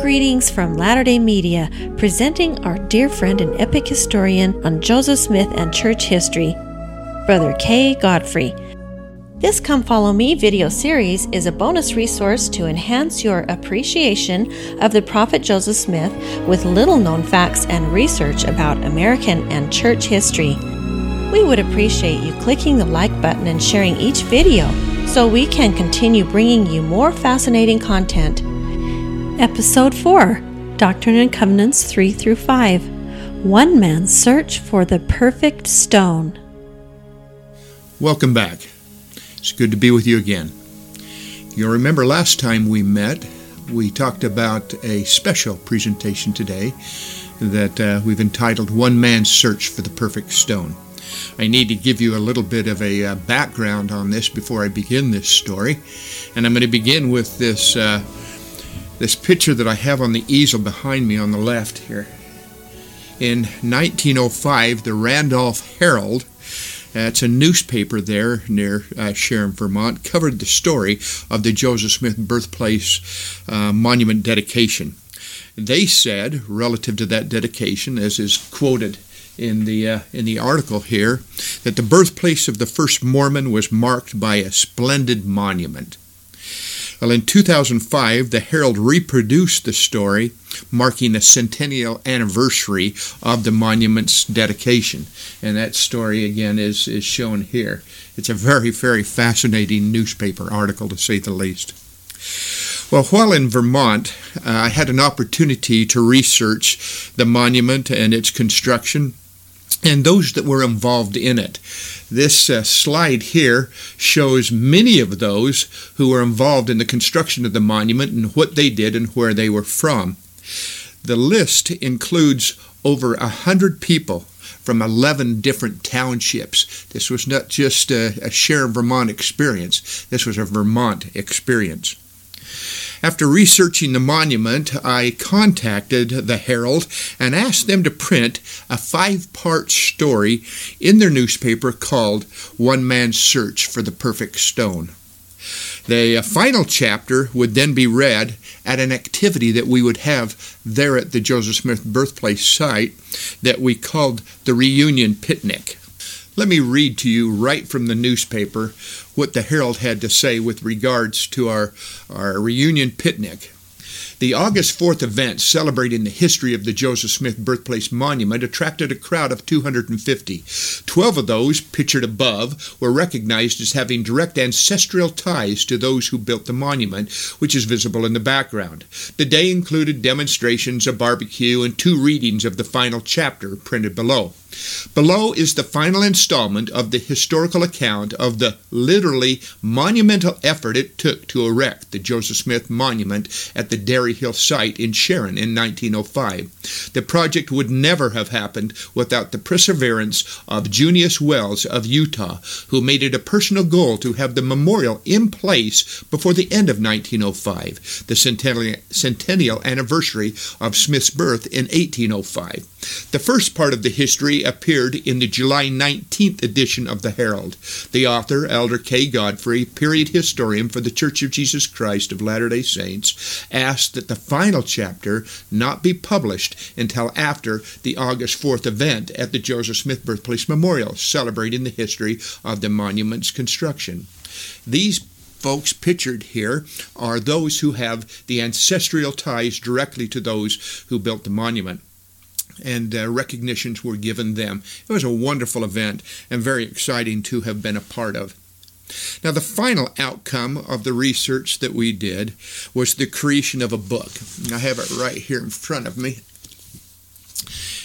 Greetings from Latter day Media, presenting our dear friend and epic historian on Joseph Smith and church history, Brother Kay Godfrey. This Come Follow Me video series is a bonus resource to enhance your appreciation of the Prophet Joseph Smith with little known facts and research about American and church history. We would appreciate you clicking the like button and sharing each video so we can continue bringing you more fascinating content. Episode 4 Doctrine and Covenants 3 through 5 One Man's Search for the Perfect Stone. Welcome back. It's good to be with you again. You'll remember last time we met, we talked about a special presentation today that uh, we've entitled One Man's Search for the Perfect Stone. I need to give you a little bit of a uh, background on this before I begin this story. And I'm going to begin with this, uh, this picture that I have on the easel behind me on the left here. In 1905, the Randolph Herald, that's a newspaper there near uh, Sharon, Vermont, covered the story of the Joseph Smith birthplace uh, monument dedication. They said, relative to that dedication, as is quoted in the uh, in the article here that the birthplace of the first Mormon was marked by a splendid monument. Well, in 2005, the Herald reproduced the story, marking the centennial anniversary of the monument's dedication. And that story, again, is, is shown here. It's a very, very fascinating newspaper article, to say the least. Well, while in Vermont, uh, I had an opportunity to research the monument and its construction and those that were involved in it. This uh, slide here shows many of those who were involved in the construction of the monument and what they did and where they were from. The list includes over a hundred people from 11 different townships. This was not just a, a Sharon Vermont experience, this was a Vermont experience. After researching the monument, I contacted the Herald and asked them to print a five part story in their newspaper called One Man's Search for the Perfect Stone. The final chapter would then be read at an activity that we would have there at the Joseph Smith birthplace site that we called the Reunion Picnic. Let me read to you right from the newspaper what the Herald had to say with regards to our, our reunion picnic. The August 4th event celebrating the history of the Joseph Smith Birthplace Monument attracted a crowd of 250. Twelve of those, pictured above, were recognized as having direct ancestral ties to those who built the monument, which is visible in the background. The day included demonstrations, a barbecue, and two readings of the final chapter printed below. Below is the final installment of the historical account of the literally monumental effort it took to erect the Joseph Smith Monument at the Dairy Hill site in Sharon in 1905. The project would never have happened without the perseverance of Junius Wells of Utah, who made it a personal goal to have the memorial in place before the end of 1905, the centennial anniversary of Smith's birth in 1805. The first part of the history appeared in the July 19th edition of the Herald. The author, Elder K. Godfrey, period historian for the Church of Jesus Christ of Latter day Saints, asked that the final chapter not be published until after the August 4th event at the Joseph Smith Birthplace Memorial, celebrating the history of the monument's construction. These folks pictured here are those who have the ancestral ties directly to those who built the monument and uh, recognitions were given them. It was a wonderful event and very exciting to have been a part of. Now, the final outcome of the research that we did was the creation of a book. I have it right here in front of me.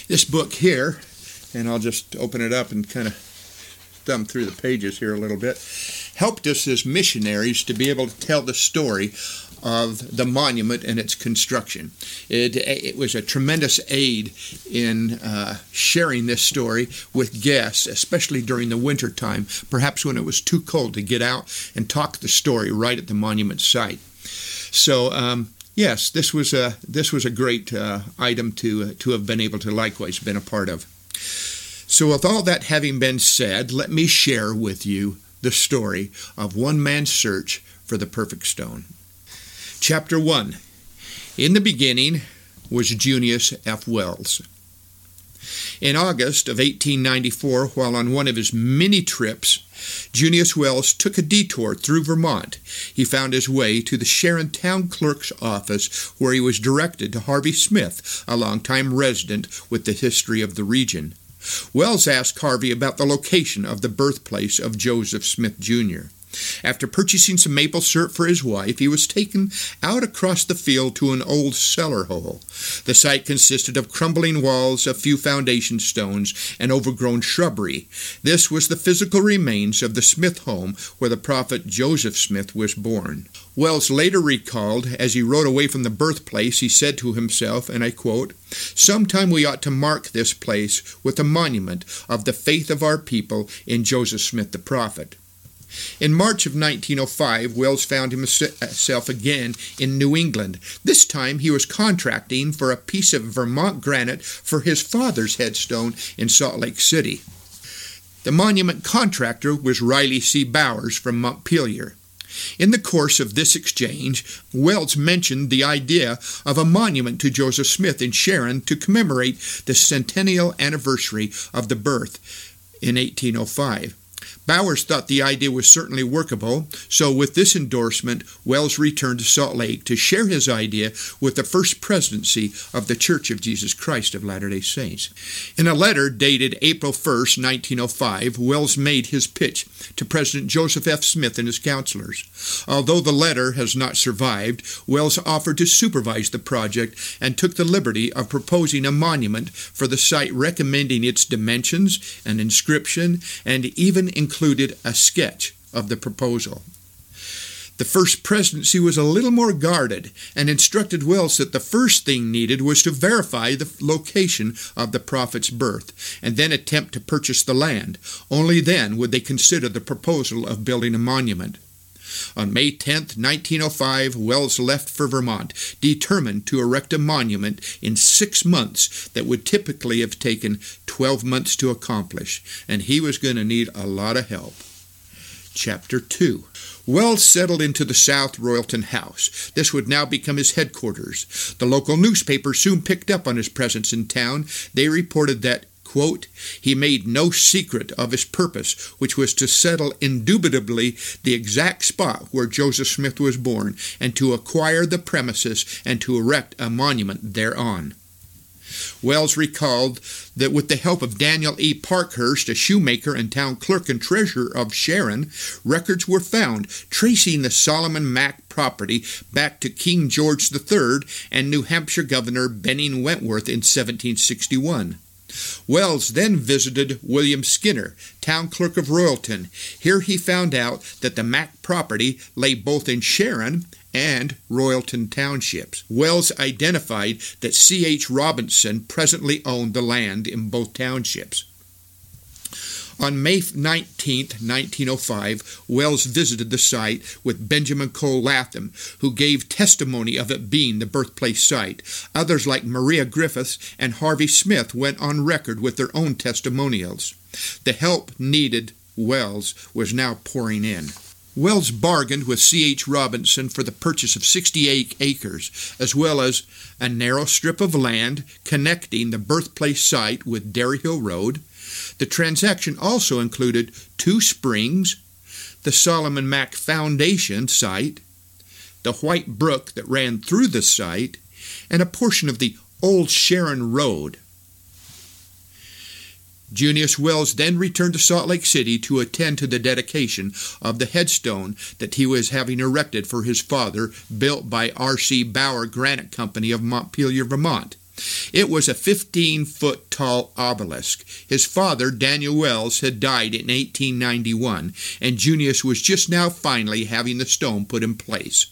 This book here, and I'll just open it up and kind of thumb through the pages here a little bit, helped us as missionaries to be able to tell the story of the monument and its construction. It, it was a tremendous aid in uh, sharing this story with guests, especially during the winter time, perhaps when it was too cold to get out and talk the story right at the monument site. So, um, yes, this was a this was a great uh, item to uh, to have been able to likewise been a part of. So, with all that having been said, let me share with you the story of one man's search for the perfect stone. Chapter 1 In the beginning was Junius F. Wells. In August of 1894, while on one of his many trips, Junius Wells took a detour through Vermont. He found his way to the Sharon town clerk's office, where he was directed to Harvey Smith, a longtime resident with the history of the region. Wells asked Harvey about the location of the birthplace of Joseph Smith, Jr. After purchasing some maple syrup for his wife, he was taken out across the field to an old cellar hole. The site consisted of crumbling walls, a few foundation stones, and overgrown shrubbery. This was the physical remains of the Smith home where the prophet Joseph Smith was born. Wells later recalled, as he rode away from the birthplace, he said to himself, and I quote, Sometime we ought to mark this place with a monument of the faith of our people in Joseph Smith the prophet. In March of 1905, Wells found himself again in New England. This time he was contracting for a piece of Vermont granite for his father's headstone in Salt Lake City. The monument contractor was Riley C. Bowers from Montpelier. In the course of this exchange, Wells mentioned the idea of a monument to Joseph Smith in Sharon to commemorate the centennial anniversary of the birth in 1805. Bowers thought the idea was certainly workable, so with this endorsement, Wells returned to Salt Lake to share his idea with the first presidency of the Church of Jesus Christ of Latter day Saints. In a letter dated April 1, 1905, Wells made his pitch to President Joseph F. Smith and his counselors. Although the letter has not survived, Wells offered to supervise the project and took the liberty of proposing a monument for the site, recommending its dimensions, an inscription, and even including included a sketch of the proposal. The first presidency was a little more guarded and instructed Wells that the first thing needed was to verify the location of the prophet's birth and then attempt to purchase the land. Only then would they consider the proposal of building a monument. On May 10, 1905, Wells left for Vermont, determined to erect a monument in six months that would typically have taken 12 months to accomplish, and he was going to need a lot of help. Chapter 2 Wells settled into the South Royalton House. This would now become his headquarters. The local newspaper soon picked up on his presence in town. They reported that Quote, he made no secret of his purpose, which was to settle indubitably the exact spot where Joseph Smith was born, and to acquire the premises and to erect a monument thereon. Wells recalled that with the help of Daniel E. Parkhurst, a shoemaker and town clerk and treasurer of Sharon, records were found tracing the Solomon Mack property back to King George III and New Hampshire Governor Benning Wentworth in 1761. Wells then visited William Skinner, town clerk of Royalton. Here he found out that the Mack property lay both in Sharon and Royalton townships. Wells identified that C.H. Robinson presently owned the land in both townships. On May 19, 1905, Wells visited the site with Benjamin Cole Latham, who gave testimony of it being the birthplace site. Others, like Maria Griffiths and Harvey Smith, went on record with their own testimonials. The help needed Wells was now pouring in. Wells bargained with C.H. Robinson for the purchase of 68 acres, as well as a narrow strip of land connecting the birthplace site with Dairy Hill Road, the transaction also included two springs, the Solomon Mack Foundation site, the White Brook that ran through the site, and a portion of the Old Sharon Road. Junius Wells then returned to Salt Lake City to attend to the dedication of the headstone that he was having erected for his father, built by R.C. Bowers Granite Company of Montpelier, Vermont. It was a 15 foot tall obelisk. His father, Daniel Wells, had died in 1891, and Junius was just now finally having the stone put in place.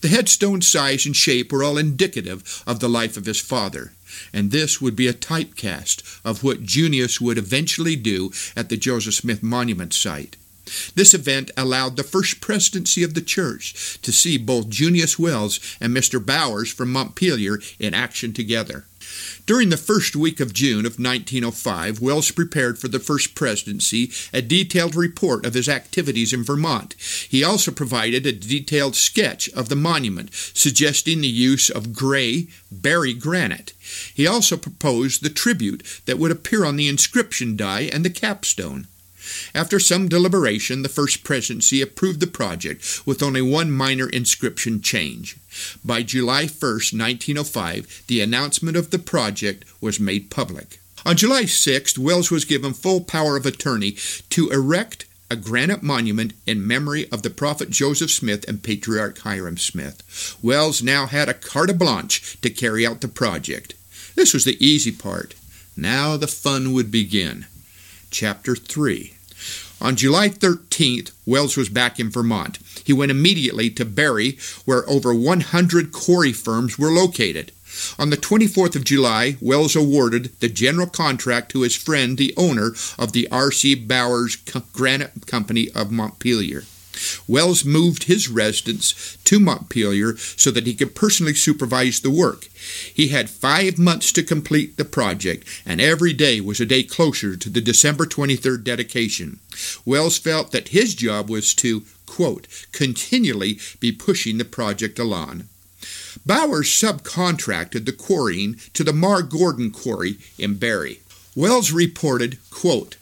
The headstone size and shape were all indicative of the life of his father, and this would be a typecast of what Junius would eventually do at the Joseph Smith Monument site. This event allowed the first presidency of the church to see both Junius Wells and Mr. Bowers from Montpelier in action together. During the first week of June of 1905, Wells prepared for the first presidency a detailed report of his activities in Vermont. He also provided a detailed sketch of the monument, suggesting the use of gray Barre granite. He also proposed the tribute that would appear on the inscription die and the capstone. After some deliberation, the First Presidency approved the project with only one minor inscription change. By July 1, 1905, the announcement of the project was made public. On July 6, Wells was given full power of attorney to erect a granite monument in memory of the prophet Joseph Smith and patriarch Hyrum Smith. Wells now had a carte blanche to carry out the project. This was the easy part. Now the fun would begin. Chapter 3 on July 13th, Wells was back in Vermont. He went immediately to Barre, where over 100 quarry firms were located. On the 24th of July, Wells awarded the general contract to his friend, the owner of the R.C. Bowers Granite Company of Montpelier. Wells moved his residence to Montpelier so that he could personally supervise the work. He had five months to complete the project, and every day was a day closer to the December 23rd dedication. Wells felt that his job was to, quote, continually be pushing the project along. Bowers subcontracted the quarrying to the Mar Gordon Quarry in Barre. Wells reported, quote,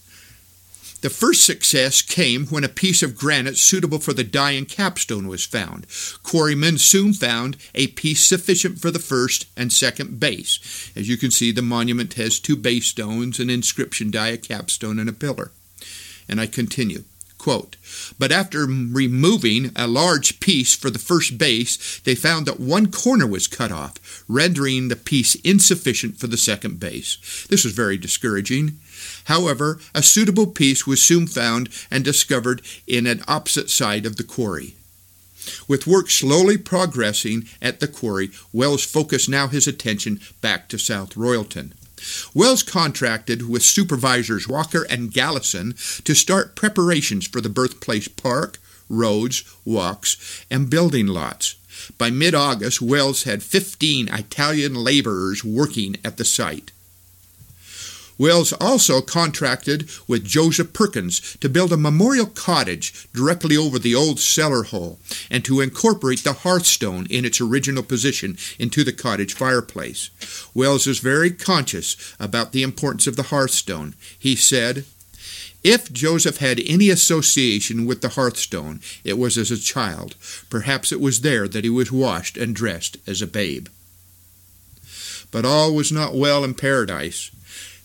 the first success came when a piece of granite suitable for the die and capstone was found. Quarrymen soon found a piece sufficient for the first and second base. As you can see, the monument has two base stones, an inscription die, a capstone, and a pillar. And I continue. Quote, but after removing a large piece for the first base, they found that one corner was cut off, rendering the piece insufficient for the second base. This was very discouraging. However, a suitable piece was soon found and discovered in an opposite side of the quarry. With work slowly progressing at the quarry, Wells focused now his attention back to South Royalton. Wells contracted with supervisors Walker and Gallison to start preparations for the birthplace park, roads, walks, and building lots. By mid August, Wells had 15 Italian laborers working at the site. Wells also contracted with Joseph Perkins to build a memorial cottage directly over the old cellar hole and to incorporate the hearthstone in its original position into the cottage fireplace. Wells was very conscious about the importance of the hearthstone. He said, if Joseph had any association with the hearthstone, it was as a child. Perhaps it was there that he was washed and dressed as a babe. But all was not well in paradise.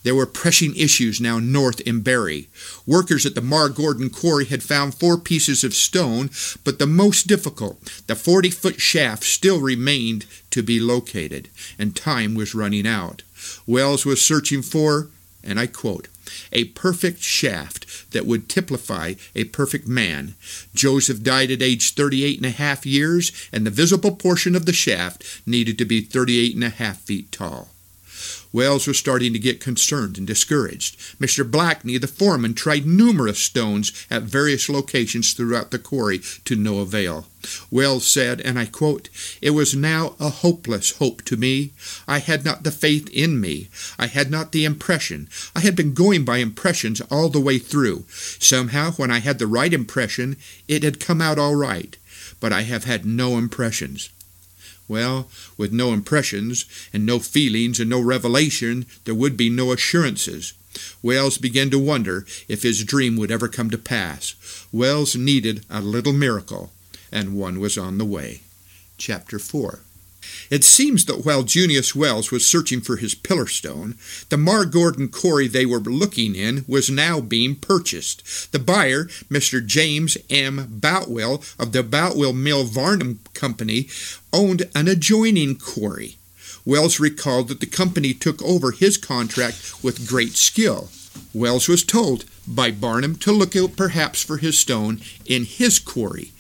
There were pressing issues now north in Barre. Workers at the Mar Gordon quarry had found four pieces of stone, but the most difficult, the 40 foot shaft, still remained to be located, and time was running out. Wells was searching for, and I quote, a perfect shaft that would typify a perfect man. Joseph died at age 38 and a half years, and the visible portion of the shaft needed to be 38 and a half feet tall. Wells was starting to get concerned and discouraged. Mr. Blackney, the foreman, tried numerous stones at various locations throughout the quarry to no avail. Wells said, and I quote, It was now a hopeless hope to me. I had not the faith in me. I had not the impression. I had been going by impressions all the way through. Somehow, when I had the right impression, it had come out all right. But I have had no impressions. Well, with no impressions, and no feelings, and no revelation, there would be no assurances. Wells began to wonder if his dream would ever come to pass. Wells needed a little miracle, and one was on the way. Chapter 4 it seems that while Junius Wells was searching for his pillar stone, the Mar Gordon quarry they were looking in was now being purchased. The buyer, Mr. James M. Boutwell of the Boutwell Milne Varnum Company, owned an adjoining quarry. Wells recalled that the company took over his contract with great skill. Wells was told by Varnum to look out perhaps for his stone in his quarry.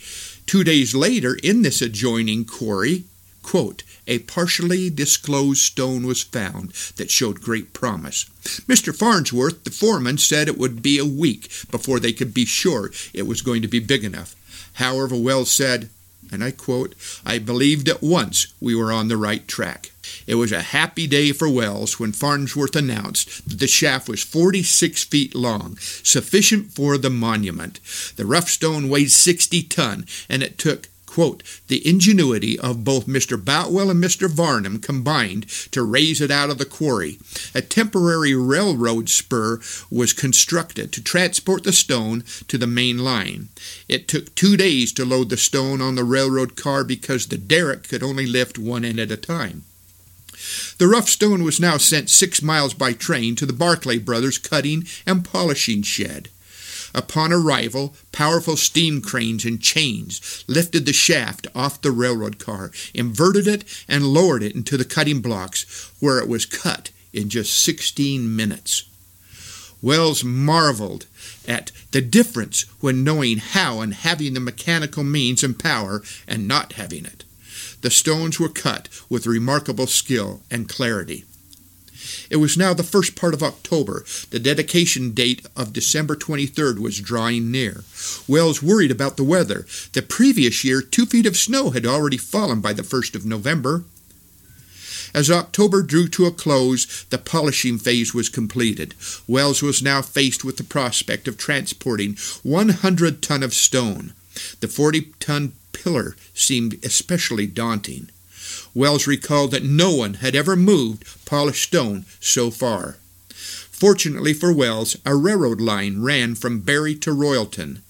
Two days later, in this adjoining quarry, quote, a partially disclosed stone was found that showed great promise. Mr. Farnsworth, the foreman, said it would be a week before they could be sure it was going to be big enough. However, Wells said, and I quote, I believed at once we were on the right track. It was a happy day for Wells when Farnsworth announced that the shaft was 46 feet long, sufficient for the monument. The rough stone weighed 60 ton, and it took quote, the ingenuity of both Mr. Boutwell and Mr. Varnum combined to raise it out of the quarry. A temporary railroad spur was constructed to transport the stone to the main line. It took two days to load the stone on the railroad car because the derrick could only lift one end at a time. The rough stone was now sent six miles by train to the Barclay Brothers cutting and polishing shed. Upon arrival, powerful steam cranes and chains lifted the shaft off the railroad car, inverted it, and lowered it into the cutting blocks, where it was cut in just 16 minutes. Wells marveled at the difference when knowing how and having the mechanical means and power and not having it. The stones were cut with remarkable skill and clarity. It was now the first part of October. The dedication date of December 23rd was drawing near. Wells worried about the weather. The previous year, two feet of snow had already fallen by the 1st of November. As October drew to a close, the polishing phase was completed. Wells was now faced with the prospect of transporting 100 ton of stone. The 40 ton pillar seemed especially daunting. Wells recalled that no one had ever moved polished stone so far. Fortunately for Wells, a railroad line ran from Barre to Royalton.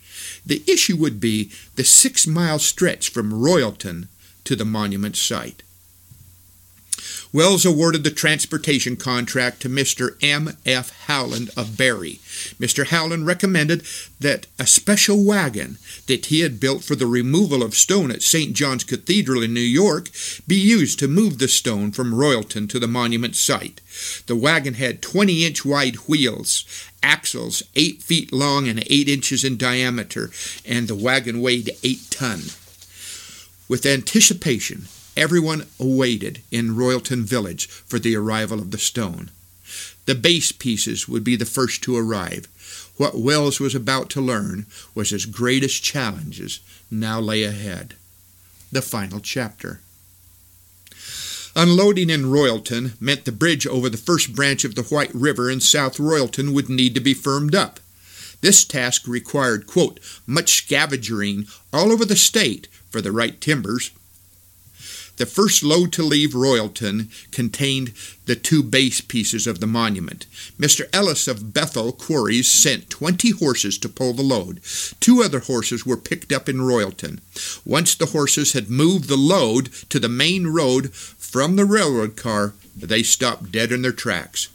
The issue would be the six mile stretch from Royalton to the monument site. Wells awarded the transportation contract to Mr. M. F. Howland of Barre. Mr. Howland recommended that a special wagon that he had built for the removal of stone at St. John's Cathedral in New York be used to move the stone from Royalton to the monument site. The wagon had 20 inch wide wheels, axles 8 feet long and 8 inches in diameter, and the wagon weighed 8 ton. With anticipation, Everyone awaited in Royalton Village for the arrival of the stone. The base pieces would be the first to arrive. What Wells was about to learn was his greatest challenges now lay ahead. The final chapter. Unloading in Royalton meant the bridge over the first branch of the White River in South Royalton would need to be firmed up. This task required, quote, much scavenging all over the state for the right timbers the first load to leave Royalton contained the two base pieces of the monument. Mr. Ellis of Bethel Quarries sent 20 horses to pull the load. Two other horses were picked up in Royalton. Once the horses had moved the load to the main road from the railroad car, they stopped dead in their tracks.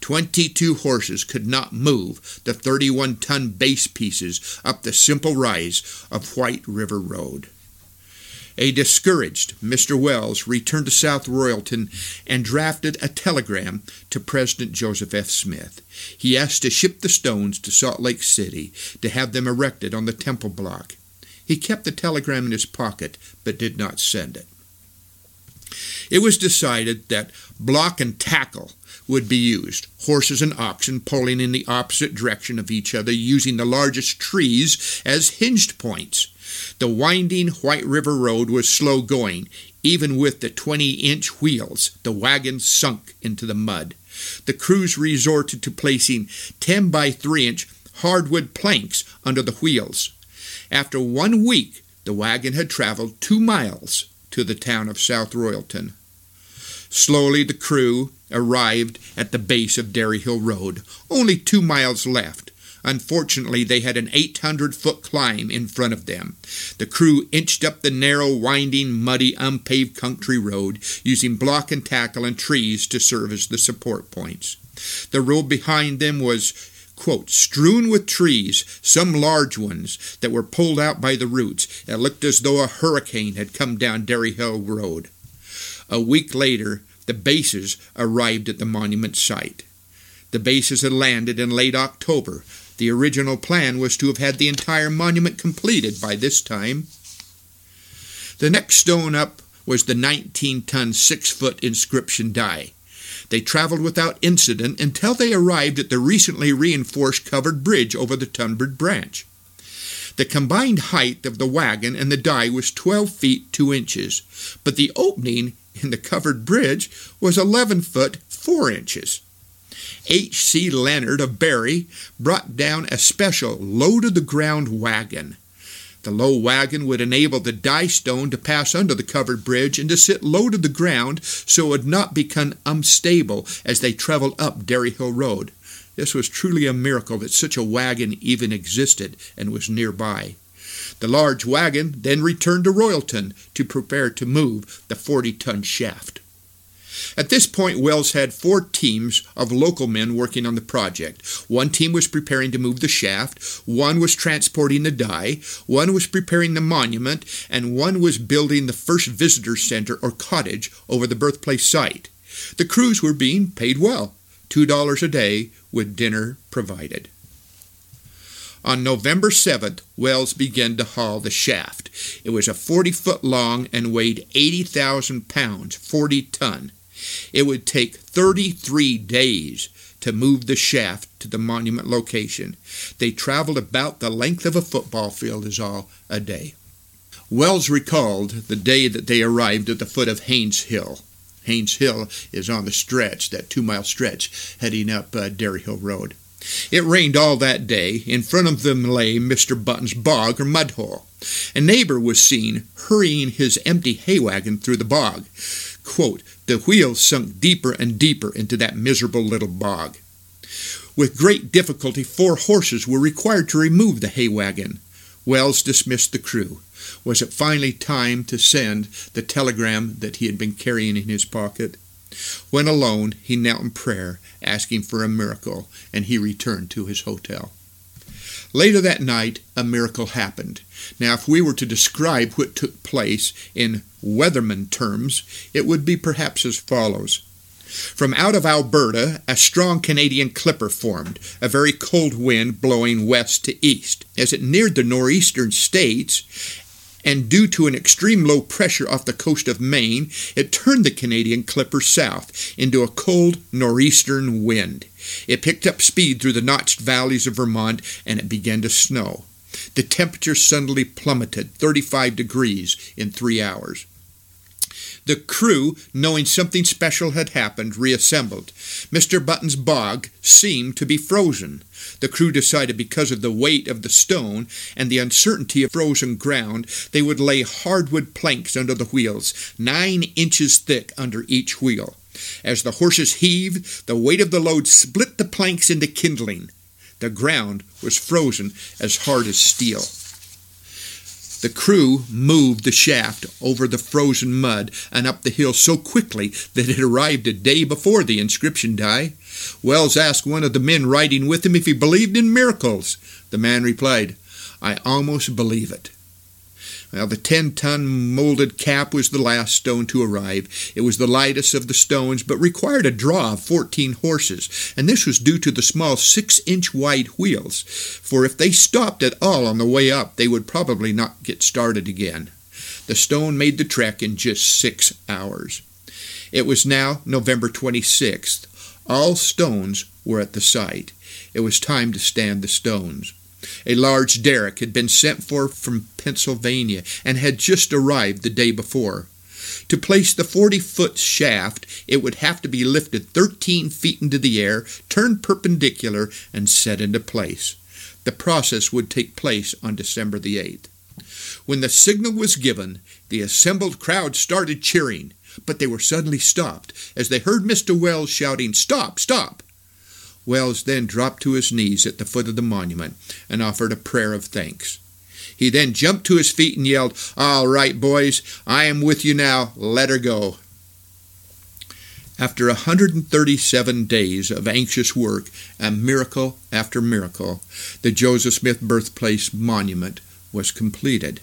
22 horses could not move the 31 ton base pieces up the simple rise of White River Road. A discouraged Mr. Wells returned to South Royalton and drafted a telegram to President Joseph F. Smith. He asked to ship the stones to Salt Lake City to have them erected on the temple block. He kept the telegram in his pocket but did not send it. It was decided that block and tackle would be used, horses and oxen pulling in the opposite direction of each other using the largest trees as hinged points. The winding White River Road was slow going. Even with the 20 inch wheels, the wagon sunk into the mud. The crews resorted to placing 10 by 3 inch hardwood planks under the wheels. After one week, the wagon had traveled two miles to the town of South Royalton. Slowly the crew arrived at the base of Dairy Hill Road, only two miles left. Unfortunately, they had an 800 foot climb in front of them. The crew inched up the narrow, winding, muddy, unpaved country road, using block and tackle and trees to serve as the support points. The road behind them was quote, strewn with trees, some large ones that were pulled out by the roots. It looked as though a hurricane had come down Dairy Hill Road. A week later, the bases arrived at the monument site. The bases had landed in late October, the original plan was to have had the entire monument completed by this time. The next stone up was the 19 ton, 6 foot inscription die. They traveled without incident until they arrived at the recently reinforced covered bridge over the Tunbridge Branch. The combined height of the wagon and the die was 12 feet 2 inches, but the opening in the covered bridge was 11 foot 4 inches. H.C. Leonard of Barre brought down a special low to the ground wagon. The low wagon would enable the die stone to pass under the covered bridge and to sit low to the ground so it would not become unstable as they traveled up Dairy Hill Road. This was truly a miracle that such a wagon even existed and was nearby. The large wagon then returned to Royalton to prepare to move the 40 ton shaft. At this point, Wells had four teams of local men working on the project. One team was preparing to move the shaft, one was transporting the die, one was preparing the monument, and one was building the first visitor center or cottage over the birthplace site. The crews were being paid well $2 a day with dinner provided. On November 7th, Wells began to haul the shaft. It was a 40 foot long and weighed 80,000 pounds, 40 ton. It would take 33 days to move the shaft to the monument location. They traveled about the length of a football field, is all, a day. Wells recalled the day that they arrived at the foot of Haines Hill. Haines Hill is on the stretch, that two mile stretch heading up uh, Hill Road. It rained all that day. In front of them lay Mr. Button's bog or mud hole. A neighbor was seen hurrying his empty hay wagon through the bog. Quote, the wheels sunk deeper and deeper into that miserable little bog. With great difficulty, four horses were required to remove the hay wagon. Wells dismissed the crew. Was it finally time to send the telegram that he had been carrying in his pocket? When alone, he knelt in prayer, asking for a miracle, and he returned to his hotel. Later that night, a miracle happened. Now, if we were to describe what took place in weatherman terms, it would be perhaps as follows. From out of Alberta, a strong Canadian clipper formed, a very cold wind blowing west to east. As it neared the northeastern states, and due to an extreme low pressure off the coast of Maine, it turned the Canadian clipper south into a cold northeastern wind. It picked up speed through the notched valleys of Vermont and it began to snow. The temperature suddenly plummeted 35 degrees in three hours. The crew, knowing something special had happened, reassembled. Mr. Button's bog seemed to be frozen. The crew decided because of the weight of the stone and the uncertainty of frozen ground, they would lay hardwood planks under the wheels, nine inches thick under each wheel. As the horses heaved, the weight of the load split the planks into kindling. The ground was frozen as hard as steel. The crew moved the shaft over the frozen mud and up the hill so quickly that it arrived a day before the inscription die. Wells asked one of the men riding with him if he believed in miracles. The man replied, I almost believe it. Well, the 10 ton molded cap was the last stone to arrive. It was the lightest of the stones, but required a draw of 14 horses, and this was due to the small 6 inch wide wheels, for if they stopped at all on the way up, they would probably not get started again. The stone made the trek in just six hours. It was now November 26th. All stones were at the site. It was time to stand the stones. A large derrick had been sent for from Pennsylvania and had just arrived the day before. To place the 40 foot shaft, it would have to be lifted 13 feet into the air, turned perpendicular, and set into place. The process would take place on December the 8th. When the signal was given, the assembled crowd started cheering, but they were suddenly stopped as they heard Mr. Wells shouting, Stop, stop! Wells then dropped to his knees at the foot of the monument and offered a prayer of thanks. He then jumped to his feet and yelled, All right, boys, I am with you now. Let her go. After 137 days of anxious work and miracle after miracle, the Joseph Smith Birthplace Monument was completed.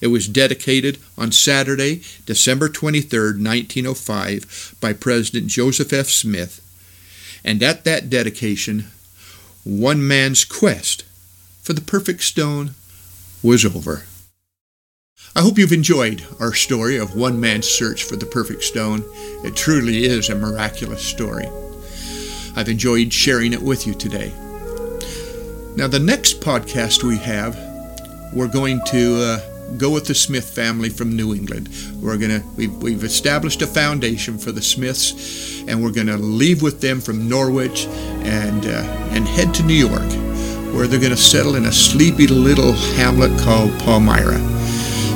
It was dedicated on Saturday, December 23, 1905, by President Joseph F. Smith and at that dedication, one man's quest for the perfect stone was over. I hope you've enjoyed our story of one man's search for the perfect stone. It truly is a miraculous story. I've enjoyed sharing it with you today. Now, the next podcast we have, we're going to uh, go with the Smith family from New England. We're gonna we've, we've established a foundation for the Smiths, and we're gonna leave with them from Norwich and uh, and head to New York, where they're gonna settle in a sleepy little hamlet called Palmyra.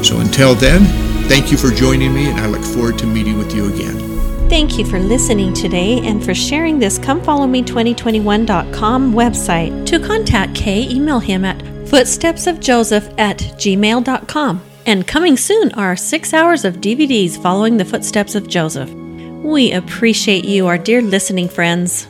So until then, thank you for joining me, and I look forward to meeting with you again. Thank you for listening today and for sharing this comefollowme2021.com website. To contact Kay, email him at footstepsofjoseph at gmail.com. And coming soon are six hours of DVDs following the footsteps of Joseph. We appreciate you, our dear listening friends.